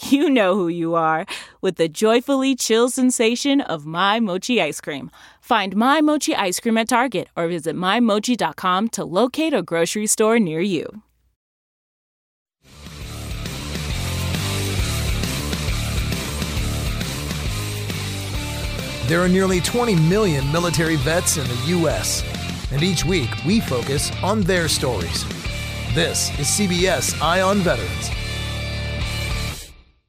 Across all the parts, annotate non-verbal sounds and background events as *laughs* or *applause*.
you know who you are with the joyfully chill sensation of My Mochi ice cream. Find My Mochi ice cream at Target or visit MyMochi.com to locate a grocery store near you. There are nearly 20 million military vets in the U.S., and each week we focus on their stories. This is CBS Eye on Veterans.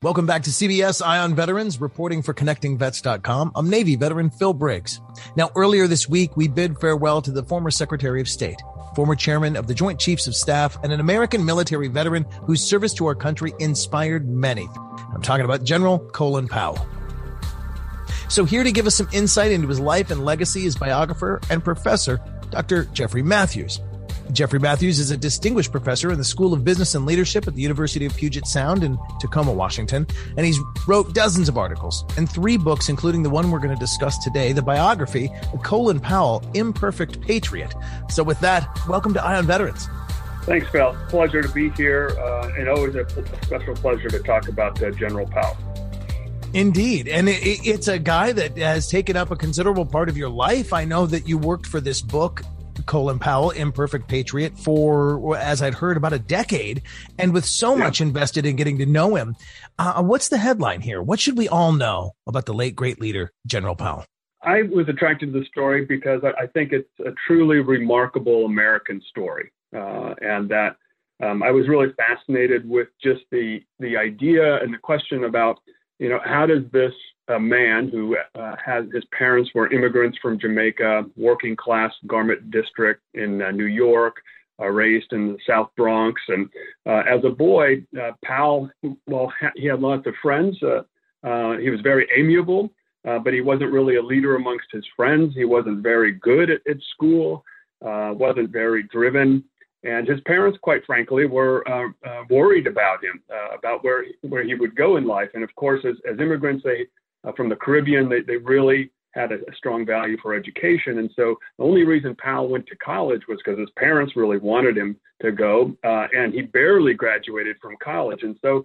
Welcome back to CBS Eye on Veterans, reporting for ConnectingVets.com. I'm Navy veteran Phil Briggs. Now, earlier this week, we bid farewell to the former Secretary of State, former chairman of the Joint Chiefs of Staff, and an American military veteran whose service to our country inspired many. I'm talking about General Colin Powell. So, here to give us some insight into his life and legacy is biographer and professor, Dr. Jeffrey Matthews. Jeffrey Matthews is a distinguished professor in the School of Business and Leadership at the University of Puget Sound in Tacoma, Washington, and he's wrote dozens of articles and three books, including the one we're going to discuss today, the biography of Colin Powell, Imperfect Patriot. So with that, welcome to Eye on Veterans. Thanks, Phil. Pleasure to be here, uh, and always a special pleasure to talk about uh, General Powell. Indeed. And it, it's a guy that has taken up a considerable part of your life. I know that you worked for this book Colin Powell, Imperfect Patriot, for, as I'd heard, about a decade. And with so yeah. much invested in getting to know him, uh, what's the headline here? What should we all know about the late, great leader, General Powell? I was attracted to the story because I think it's a truly remarkable American story. Uh, and that um, I was really fascinated with just the, the idea and the question about, you know, how does this a man who uh, has his parents were immigrants from Jamaica, working class garment district in uh, New York, uh, raised in the South Bronx. And uh, as a boy, uh, Powell, well, ha- he had lots of friends. Uh, he was very amiable, but he wasn't really a leader amongst his friends. He wasn't very good at, at school, wasn't very driven. And his parents, quite frankly, were worried about him, about where where he would go in life. And of course, as, as immigrants, they uh, from the Caribbean. They, they really had a, a, strong value for education. And so the only reason Powell went to college was because his parents really wanted him to go. Uh, and he barely graduated from college. And so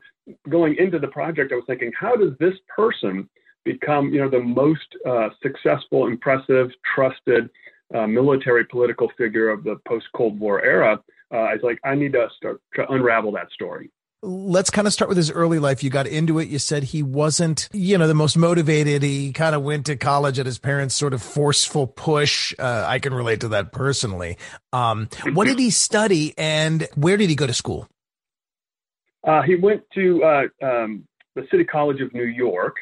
going into the project, I was thinking, how does this person become, you know, the most uh, successful, impressive, trusted uh, military political figure of the post Cold War era? Uh, I was like, I need to start to unravel that story let's kind of start with his early life. You got into it. You said he wasn't, you know, the most motivated. He kind of went to college at his parents' sort of forceful push. Uh, I can relate to that personally. Um, what did he study and where did he go to school? Uh, he went to uh, um, the City College of New York.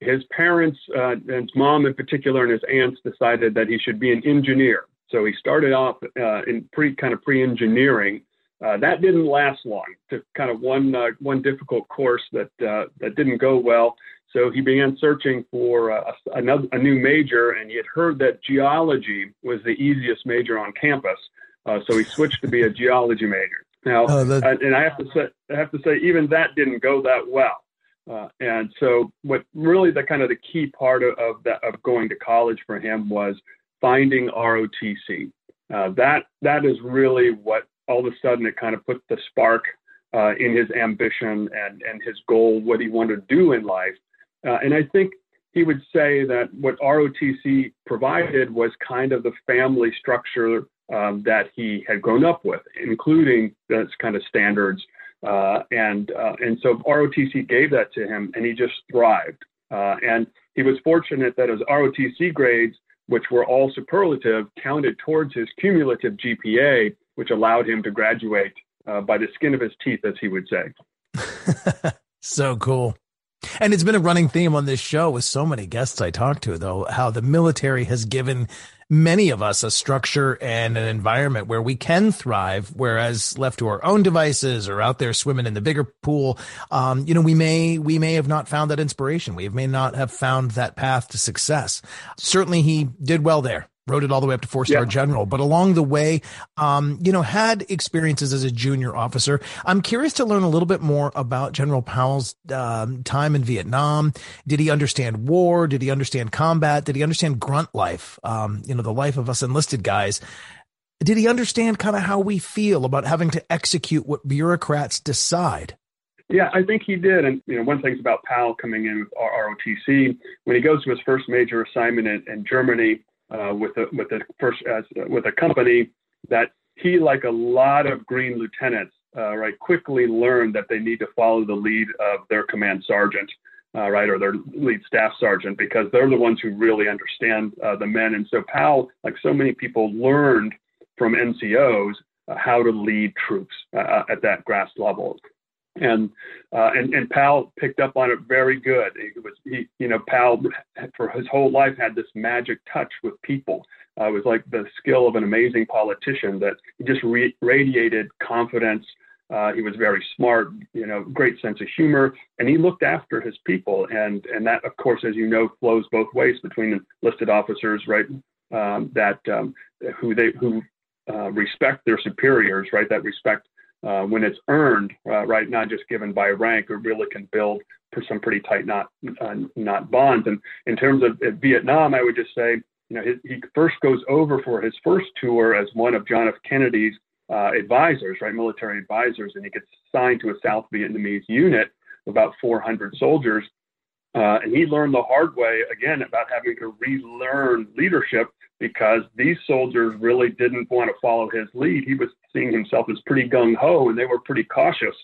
His parents, uh, his mom in particular, and his aunts decided that he should be an engineer. So he started off uh, in pre kind of pre-engineering uh, that didn't last long. To kind of one uh, one difficult course that uh, that didn't go well. So he began searching for uh, a, another, a new major, and he had heard that geology was the easiest major on campus. Uh, so he switched to be a geology major. Now, oh, and I have to say, I have to say, even that didn't go that well. Uh, and so, what really the kind of the key part of, of that of going to college for him was finding ROTC. Uh, that that is really what all of a sudden it kind of put the spark uh, in his ambition and and his goal, what he wanted to do in life. Uh, and I think he would say that what ROTC provided was kind of the family structure um, that he had grown up with, including those kind of standards. Uh, and uh, and so ROTC gave that to him, and he just thrived. Uh, and he was fortunate that his ROTC grades, which were all superlative, counted towards his cumulative GPA, which allowed him to graduate uh, by the skin of his teeth, as he would say. *laughs* so cool. And it's been a running theme on this show with so many guests I talk to, though, how the military has given many of us a structure and an environment where we can thrive, whereas left to our own devices or out there swimming in the bigger pool, um, you know, we may we may have not found that inspiration. We may not have found that path to success. Certainly, he did well there rode it all the way up to four star yeah. general. But along the way, um, you know, had experiences as a junior officer. I'm curious to learn a little bit more about General Powell's um, time in Vietnam. Did he understand war? Did he understand combat? Did he understand grunt life? Um, you know, the life of us enlisted guys. Did he understand kind of how we feel about having to execute what bureaucrats decide? Yeah, I think he did. And you know, one thing's about Powell coming in with ROTC when he goes to his first major assignment in, in Germany uh, with a with a first as with a company that he, like a lot of green lieutenants, uh, right, quickly learned that they need to follow the lead of their command sergeant, uh, right, or their lead staff sergeant, because they're the ones who really understand uh, the men. And so Powell, like so many people, learned from NCOs uh, how to lead troops uh, at that grass level and uh, and and Powell picked up on it very good. It was he, you know, Powell for his whole life had this magic touch with people. Uh, it was like the skill of an amazing politician that he just re- radiated confidence. Uh, he was very smart, you know, great sense of humor, and he looked after his people. And and that, of course, as you know, flows both ways between enlisted officers, right? Um, that um, who they who uh, respect their superiors, right? That respect uh, when it's earned, uh, right, not just given by rank, it really can build some pretty tight knot, uh, knot bonds. And in terms of Vietnam, I would just say, you know, he first goes over for his first tour as one of John F. Kennedy's uh, advisors, right, military advisors, and he gets assigned to a South Vietnamese unit of about 400 soldiers. Uh, and he learned the hard way again about having to relearn leadership because these soldiers really didn't want to follow his lead. He was seeing himself as pretty gung ho, and they were pretty cautious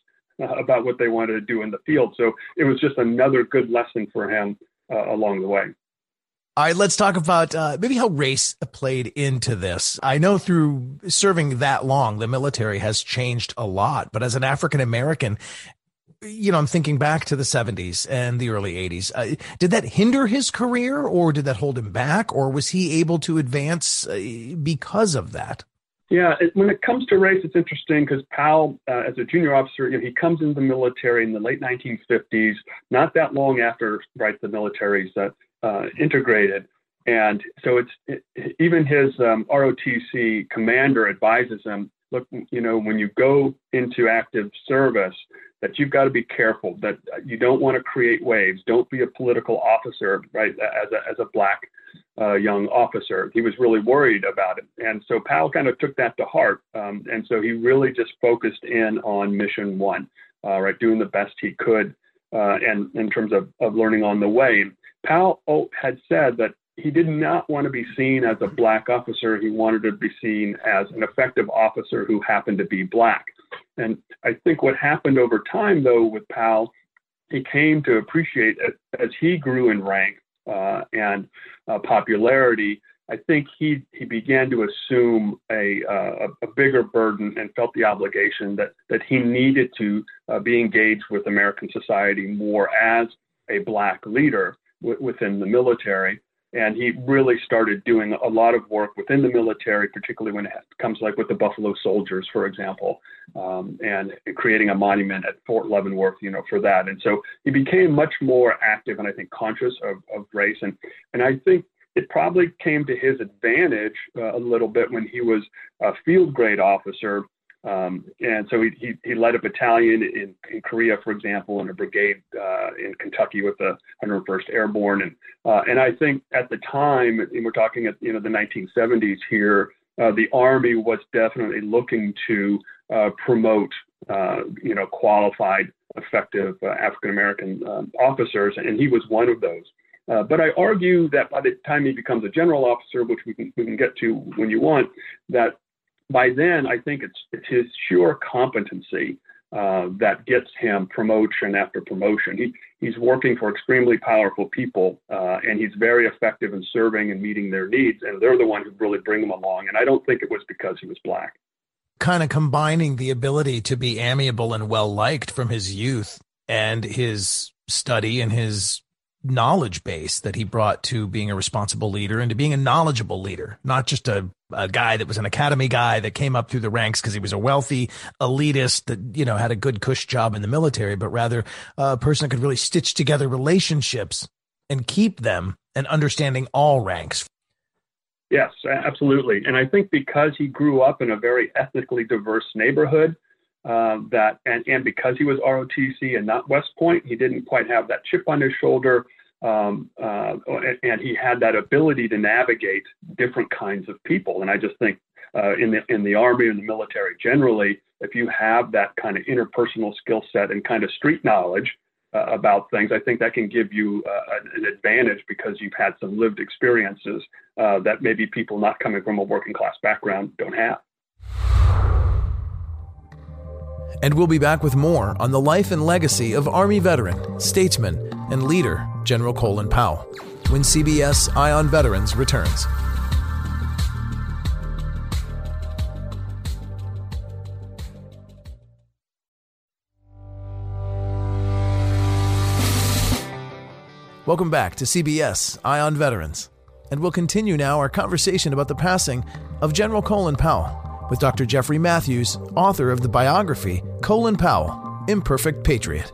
uh, about what they wanted to do in the field. So it was just another good lesson for him uh, along the way. All right, let's talk about uh, maybe how race played into this. I know through serving that long, the military has changed a lot. But as an African American, you know, I'm thinking back to the 70s and the early 80s. Uh, did that hinder his career or did that hold him back or was he able to advance uh, because of that? Yeah, when it comes to race, it's interesting because Powell, uh, as a junior officer, you know, he comes into the military in the late 1950s, not that long after right the military's uh, integrated, and so it's it, even his um, ROTC commander advises him, look, you know, when you go into active service, that you've got to be careful that you don't want to create waves. Don't be a political officer, right? As a as a black uh, young officer, he was really worried about it, and so Powell kind of took that to heart, um, and so he really just focused in on mission one, uh, right, doing the best he could, uh, and in terms of of learning on the way. Powell had said that he did not want to be seen as a black officer. He wanted to be seen as an effective officer who happened to be black. And I think what happened over time, though, with Powell, he came to appreciate as he grew in rank uh, and uh, popularity. I think he he began to assume a uh, a bigger burden and felt the obligation that that he needed to uh, be engaged with American society more as a black leader w- within the military and he really started doing a lot of work within the military, particularly when it comes like with the Buffalo Soldiers, for example, um, and creating a monument at Fort Leavenworth, you know, for that. And so he became much more active and I think conscious of, of race. And and I think it probably came to his advantage uh, a little bit when he was a field grade officer. Um, and so he, he, he, led a battalion in, in Korea, for example, and a brigade uh, in Kentucky with the 101st Airborne. And, uh, and I think at the time, and we're talking at you know the 1970s here, uh, the Army was definitely looking to uh, promote uh, you know qualified, effective uh, African American um, officers, and he was one of those. Uh, but I argue that by the time he becomes a general officer, which we can, we can get to when you want, that by then I think it's, it's his sheer competency uh, that gets him promotion after promotion. He, he's working for extremely powerful people, uh, and he's very effective in serving and meeting their needs, and they're the one who really bring him along. And I don't think it was because he was black. Kind of combining the ability to be amiable and well liked from his youth and his study and his knowledge base that he brought to being a responsible leader and to being a knowledgeable leader, not just a, a guy that was an academy guy that came up through the ranks because he was a wealthy elitist that, you know, had a good cush job in the military, but rather a person that could really stitch together relationships and keep them and understanding all ranks. Yes, absolutely. And I think because he grew up in a very ethnically diverse neighborhood, uh, that and, and because he was ROTC and not West Point, he didn't quite have that chip on his shoulder um, uh, and he had that ability to navigate different kinds of people. And I just think uh, in the in the army and the military generally, if you have that kind of interpersonal skill set and kind of street knowledge uh, about things, I think that can give you uh, an advantage because you've had some lived experiences uh, that maybe people not coming from a working class background don't have. And we'll be back with more on the life and legacy of Army veteran, statesman, and leader General Colin Powell when CBS Eye on Veterans returns. Welcome back to CBS Eye on Veterans. And we'll continue now our conversation about the passing of General Colin Powell with Dr. Jeffrey Matthews, author of the biography Colin Powell, Imperfect Patriot.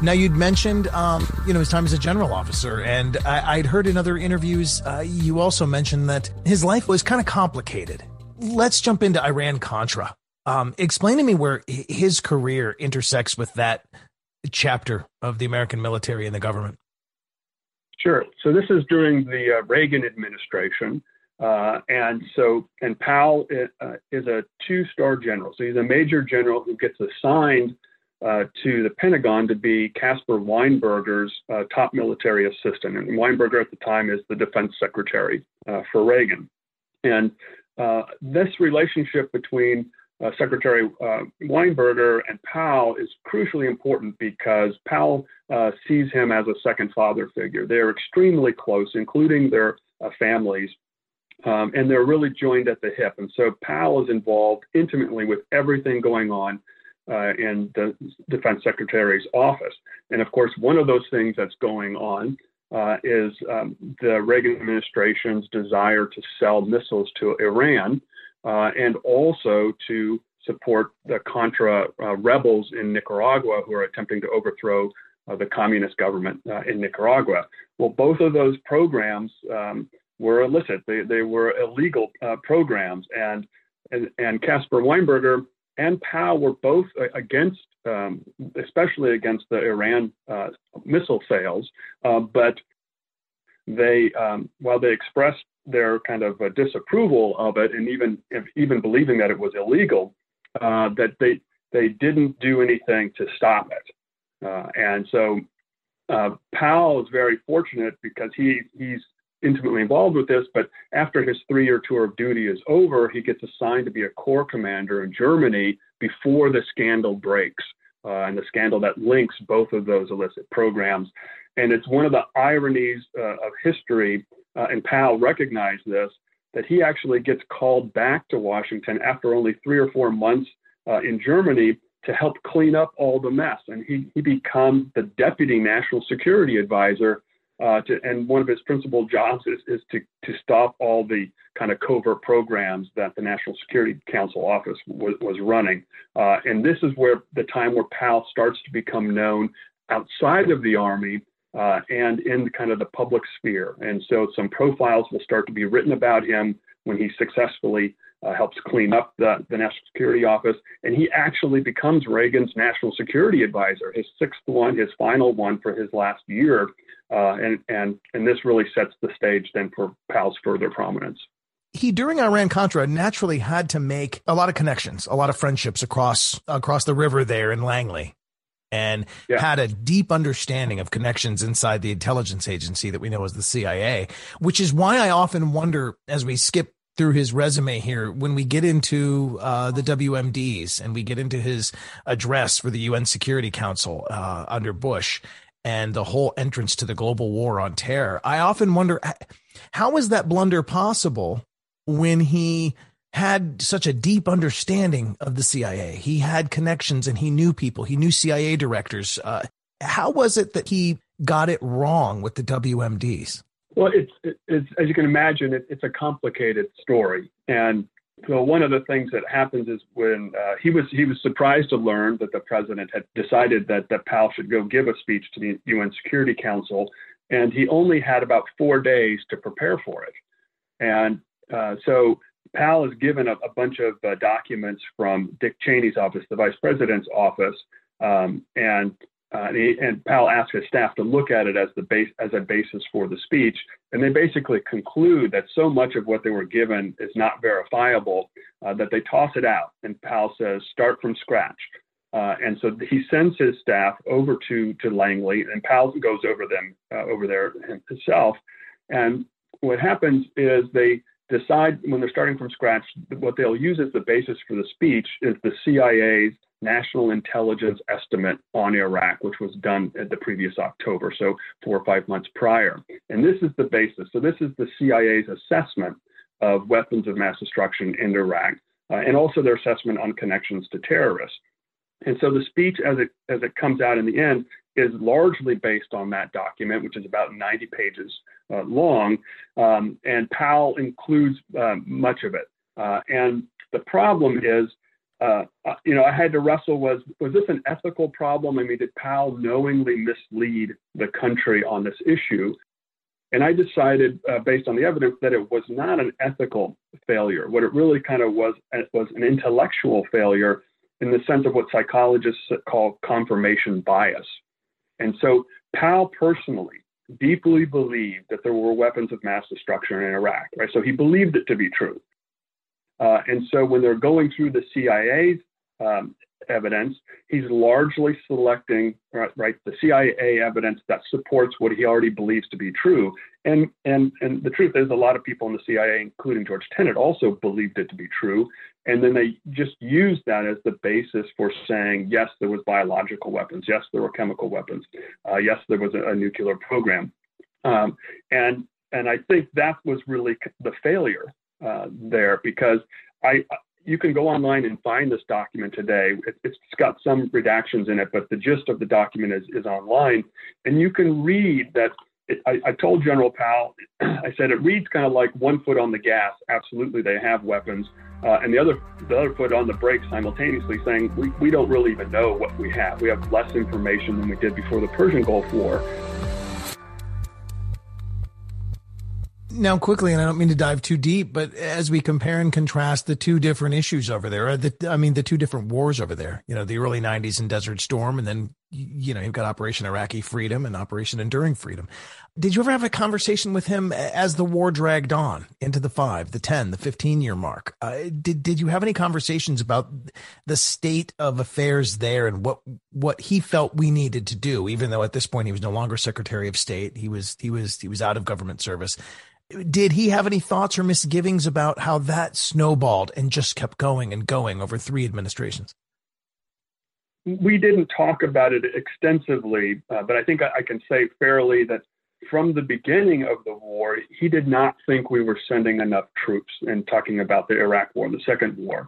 Now, you'd mentioned, um, you know, his time as a general officer, and I, would heard in other interviews, uh, you also mentioned that his life was kind of complicated. Let's jump into Iran Contra. Um, explain to me where his career intersects with that chapter of the American military and the government. Sure. So this is during the uh, Reagan administration. Uh, and so, and Powell uh, is a two-star general. So he's a major general who gets assigned uh, to the Pentagon to be Caspar Weinberger's uh, top military assistant. And Weinberger at the time is the defense secretary uh, for Reagan. And uh, this relationship between Secretary Weinberger and Powell is crucially important because Powell sees him as a second father figure. They're extremely close, including their families. Um, and they're really joined at the hip. And so Powell is involved intimately with everything going on uh, in the defense secretary's office. And of course, one of those things that's going on uh, is um, the Reagan administration's desire to sell missiles to Iran uh, and also to support the Contra uh, rebels in Nicaragua who are attempting to overthrow uh, the communist government uh, in Nicaragua. Well, both of those programs um, were illicit. They, they were illegal uh, programs. And, and, and Caspar Weinberger and Powell were both against, um, especially against the Iran uh, missile sales. Uh, but they, um, while they expressed their kind of uh, disapproval of it and even, even believing that it was illegal, uh, that they, they didn't do anything to stop it. Uh, and so uh, Powell is very fortunate because he he's intimately involved with this, but after his three year tour of duty is over, he gets assigned to be a corps commander in Germany before the scandal breaks. Uh, and the scandal that links both of those illicit programs. And it's one of the ironies uh, of history, uh, and Powell recognized this, that he actually gets called back to Washington after only three or four months uh, in Germany to help clean up all the mess. And he, he becomes the deputy national security advisor uh, to, and one of his principal jobs is, is to, to stop all the kind of covert programs that the National Security Council office was, was running. Uh, and this is where the time where Powell starts to become known outside of the Army uh, and in kind of the public sphere. And so some profiles will start to be written about him when he successfully uh, helps clean up the, the National Security Office. And he actually becomes Reagan's national security advisor, his sixth one, his final one for his last year. Uh, and, and, and this really sets the stage then for Powell's further prominence he during Iran Contra naturally had to make a lot of connections, a lot of friendships across across the river there in Langley, and yeah. had a deep understanding of connections inside the intelligence agency that we know as the CIA. Which is why I often wonder as we skip through his resume here when we get into uh, the WMDs and we get into his address for the UN Security Council uh, under Bush and the whole entrance to the global war on terror. I often wonder how is that blunder possible when he had such a deep understanding of the CIA. He had connections and he knew people. He knew CIA directors. Uh, how was it that he got it wrong with the WMDs? Well, it's, it's as you can imagine, it, it's a complicated story. And so one of the things that happens is when uh, he was he was surprised to learn that the president had decided that that Powell should go give a speech to the UN Security Council, and he only had about four days to prepare for it. And uh, so Powell is given a, a bunch of uh, documents from Dick Cheney's office, the vice president's office, um, and uh, and, and, Powell asks his staff to look at it as the base as a basis for the speech, and they basically conclude that so much of what they were given is not verifiable uh, that they toss it out. And Powell says, "Start from scratch." Uh, and so he sends his staff over to to Langley, and Powell goes over them uh, over there himself. And what happens is they decide when they're starting from scratch, what they'll use as the basis for the speech is the CIA's national intelligence estimate on Iraq, which was done at the previous October, so four or five months prior. And this is the basis. So this is the CIA's assessment of weapons of mass destruction in Iraq, uh, and also their assessment on connections to terrorists. And so the speech, as it as it comes out in the end, is largely based on that document, which is about 90 pages uh, long. Um, and Powell includes uh, much of it. Uh, and the problem is, uh, uh, you know, I had to wrestle was was this an ethical problem? I mean, did Powell knowingly mislead the country on this issue? And I decided, uh, based on the evidence, that it was not an ethical failure. What it really kind of was was an intellectual failure in the sense of what psychologists call confirmation bias. And so Powell personally deeply believed that there were weapons of mass destruction in Iraq, right? So he believed it to be true. Uh, and so when they're going through the CIA's um, evidence, he's largely selecting right, right, the CIA evidence that supports what he already believes to be true. And and and the truth is, a lot of people in the CIA, including George Tenet, also believed it to be true. And then they just used that as the basis for saying, yes, there was biological weapons, yes, there were chemical weapons, uh, yes, there was a, a nuclear program. Um, and and I think that was really the failure uh, there because I you can go online and find this document today. It, has got some redactions in it, but the gist of the document is, is online. And you can read that. It, I, I, told General Powell, *clears throat* I said it reads kind of like one foot on the gas. Absolutely, they have weapons, uh, and the other the other foot on the brake simultaneously, saying we, we don't really even know what we have. We have less information than we did before the Persian Gulf War. Now quickly, and I don't mean to dive too deep, but as we compare and contrast the two different issues over there, the, I mean, the two different wars over there, you know, the early 90s and Desert Storm, and then, you know, you've got Operation Iraqi Freedom and Operation Enduring Freedom. Did you ever have a conversation with him as the war dragged on into the five, the 10, the 15 year mark? Uh, did, did you have any conversations about the state of affairs there and what, what he felt we needed to do, even though at this point he was no longer Secretary of State? He was, he was, he was out of government service did he have any thoughts or misgivings about how that snowballed and just kept going and going over three administrations? We didn't talk about it extensively, uh, but I think I, I can say fairly that from the beginning of the war, he did not think we were sending enough troops and talking about the Iraq war, the second war.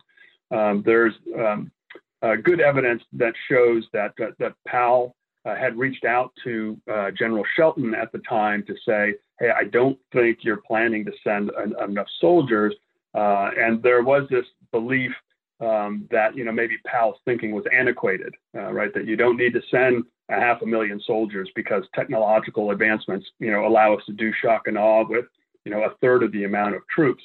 Um, there's um, uh, good evidence that shows that, that, that Powell uh, had reached out to uh, General Shelton at the time to say, hey, I don't think you're planning to send an, enough soldiers. Uh, and there was this belief um, that you know maybe Powell's thinking was antiquated, uh, right? That you don't need to send a half a million soldiers because technological advancements, you know, allow us to do shock and awe with you know a third of the amount of troops.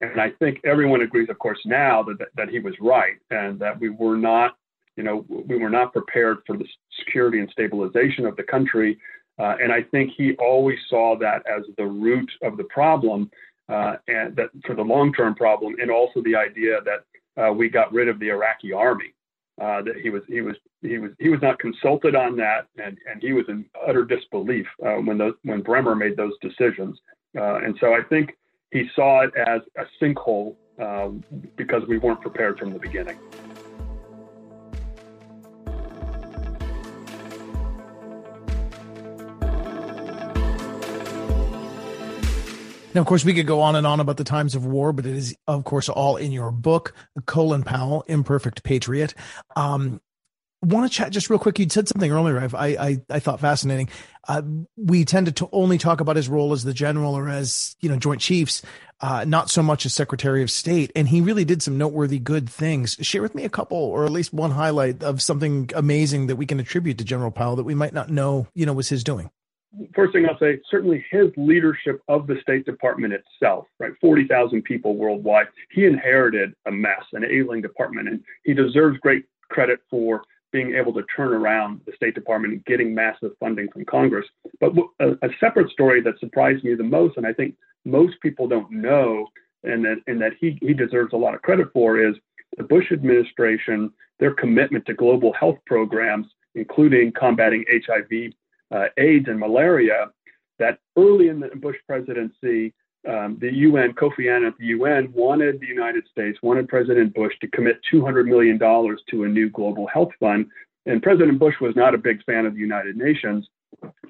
And I think everyone agrees, of course, now that that he was right and that we were not, you know, we were not prepared for the security and stabilization of the country. Uh, and I think he always saw that as the root of the problem, uh, and that for the long-term problem, and also the idea that uh, we got rid of the Iraqi army. Uh, that he was he was he was he was not consulted on that, and and he was in utter disbelief uh, when those when Bremer made those decisions. Uh, and so I think he saw it as a sinkhole uh, because we weren't prepared from the beginning. Now, of course, we could go on and on about the times of war, but it is, of course, all in your book, Colin Powell, Imperfect Patriot. Um, want to chat just real quick. You said something earlier. I I, I thought fascinating. Uh, we tended to only talk about his role as the general or as you know Joint Chiefs, uh, not so much as Secretary of State. And he really did some noteworthy good things. Share with me a couple, or at least one highlight of something amazing that we can attribute to General Powell that we might not know, you know, was his doing first thing I'll say, certainly his leadership of the State Department itself, right? 40,000 people worldwide. He inherited a mess, an ailing department, and he deserves great credit for being able to turn around the State Department and getting massive funding from Congress. But a, a separate story that surprised me the most, and I think most people don't know, and that, and that he, he deserves a lot of credit for, is the Bush administration, their commitment to global health programs, including combating HIV uh, AIDS and malaria, that early in the Bush presidency, um, the UN, Kofi Annan at the UN, wanted the United States, wanted President Bush to commit $200 million to a new global health fund. And President Bush was not a big fan of the United Nations.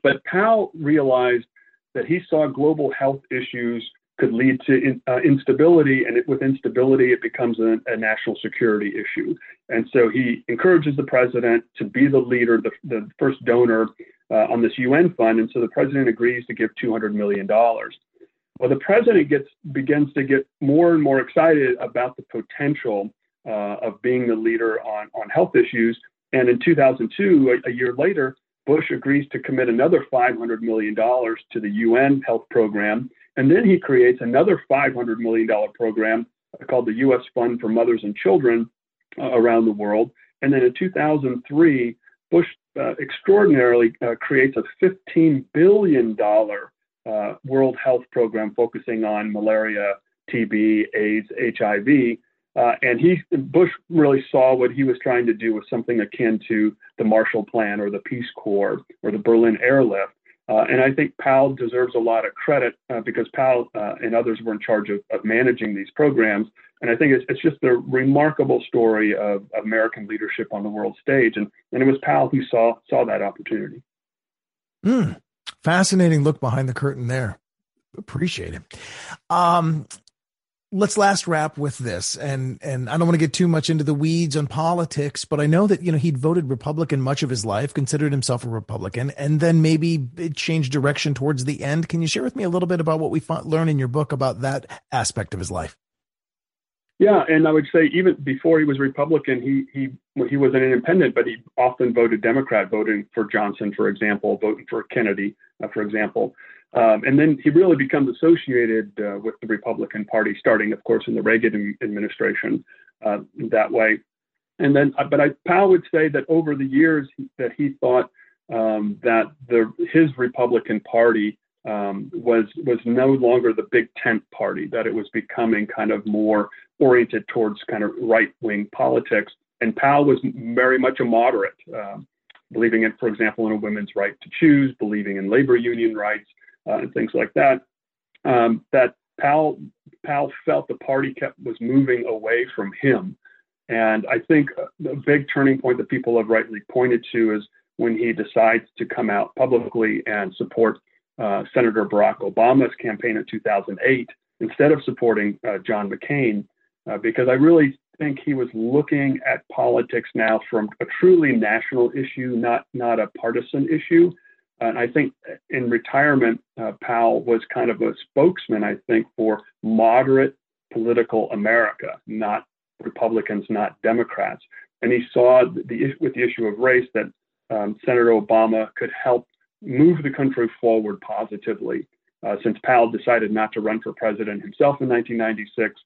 But Powell realized that he saw global health issues could lead to in, uh, instability, and it, with instability, it becomes a, a, national security issue. And so he encourages the president to be the leader, the, the first donor uh, on this UN fund, and so the president agrees to give 200 million dollars. Well, the president gets begins to get more and more excited about the potential uh, of being the leader on on health issues. And in 2002, a, a year later, Bush agrees to commit another 500 million dollars to the UN health program, and then he creates another 500 million dollar program called the U.S. Fund for Mothers and Children uh, around the world. And then in 2003, Bush uh, extraordinarily uh, creates a $15 billion uh, World Health Program focusing on malaria, TB, AIDS, HIV. Uh, and he Bush really saw what he was trying to do with something akin to the Marshall Plan or the Peace Corps or the Berlin Airlift. Uh, and I think Powell deserves a lot of credit uh, because Powell uh, and others were in charge of, of, managing these programs. And I think it's, it's just a remarkable story of, American leadership on the world stage. And, and it was Powell who saw, saw that opportunity. Mm, fascinating look behind the curtain there. Appreciate it. Um, let's last wrap with this and and i don't want to get too much into the weeds on politics but i know that you know he'd voted republican much of his life considered himself a republican and then maybe it changed direction towards the end can you share with me a little bit about what we learn in your book about that aspect of his life yeah and i would say even before he was republican he he he was an independent but he often voted democrat voting for johnson for example voting for kennedy uh, for example um, and then he really becomes associated uh, with the Republican Party, starting, of course, in the Reagan administration uh, that way. And then, uh, but I, Powell would say that over the years that he thought um, that the, his Republican Party um, was was no longer the big tent party; that it was becoming kind of more oriented towards kind of right wing politics. And Powell was very much a moderate, um, believing in, for example, in a women's right to choose, believing in labor union rights, uh, and things like that, um, that Powell, Powell felt the party kept was moving away from him. And I think the big turning point that people have rightly pointed to is when he decides to come out publicly and support uh, Senator Barack Obama's campaign in 2008 instead of supporting uh, John McCain, uh, because I really think he was looking at politics now from a truly national issue, not not a partisan issue. And I think in retirement, uh, Powell was kind of a spokesman, I think, for moderate political America, not Republicans, not Democrats. And he saw the, with the issue of race that um, Senator Obama could help move the country forward positively. Uh, since Powell decided not to run for president himself in 1996,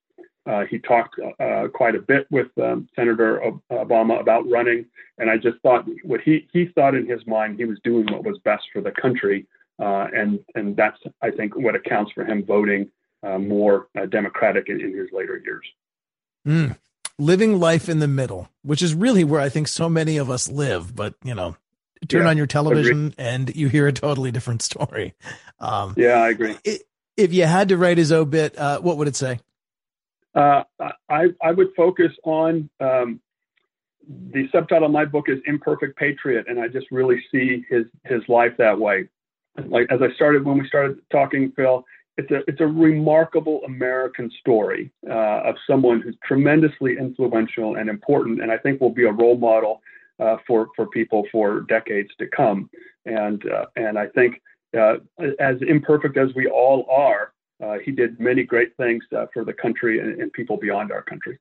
uh, he talked uh, quite a bit with um, Senator Obama about running, and I just thought what he he thought in his mind he was doing what was best for the country, uh, and and that's I think what accounts for him voting uh, more uh, Democratic in, in, his later years. Mm. Living life in the middle, which is really where I think so many of us live, but you know, turn yeah, on your television and you hear a totally different story. Um, yeah, I agree. It, if you had to write his obit, uh, what would it say? Uh, I, I would focus on um, the subtitle of my book is Imperfect Patriot, and I just really see his his life that way. Like as I started when we started talking, Phil, it's a it's a remarkable American story uh, of someone who's tremendously influential and important, and I think will be a role model uh, for for people for decades to come. And uh, and I think uh, as imperfect as we all are, uh, he did many great things uh, for the country and, and, people beyond our country.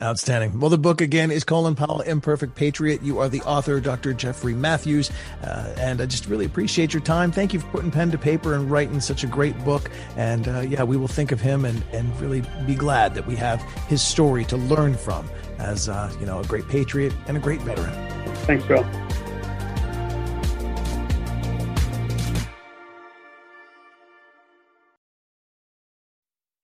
Outstanding. Well, the book again is Colin Powell, Imperfect Patriot. You are the author, Dr. Jeffrey Matthews, uh, and I just really appreciate your time. Thank you for putting pen to paper and writing such a great book. And uh, yeah, we will think of him and, and really be glad that we have his story to learn from as uh, you know a great patriot and a great veteran. Thanks, Bill.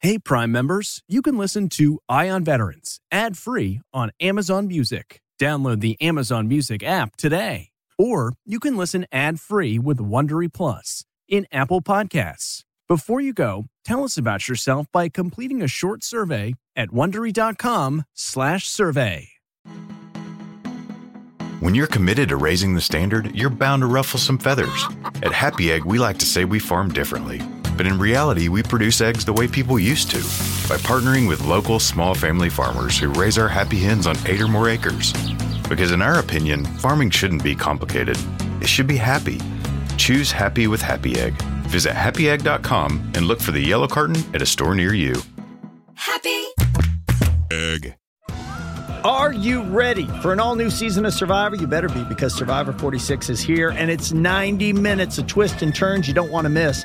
Hey, Prime members, you can listen to Eye on Veterans ad free on Amazon Music. Download the Amazon Music app today. Or you can listen ad free with Wondery Plus in Apple Podcasts. Before you go, tell us about yourself by completing a short survey at wondery.com/survey. When you're committed to raising the standard, you're bound to ruffle some feathers. At Happy Egg, we like to say we farm differently but in reality, we produce eggs the way people used to by partnering with local small family farmers who raise our happy hens on eight or more acres. Because, in our opinion, farming shouldn't be complicated, it should be happy. Choose happy with Happy Egg. Visit happyegg.com and look for the yellow carton at a store near you. Happy Egg. Are you ready for an all new season of Survivor? You better be because Survivor 46 is here and it's 90 minutes of twists and turns you don't want to miss.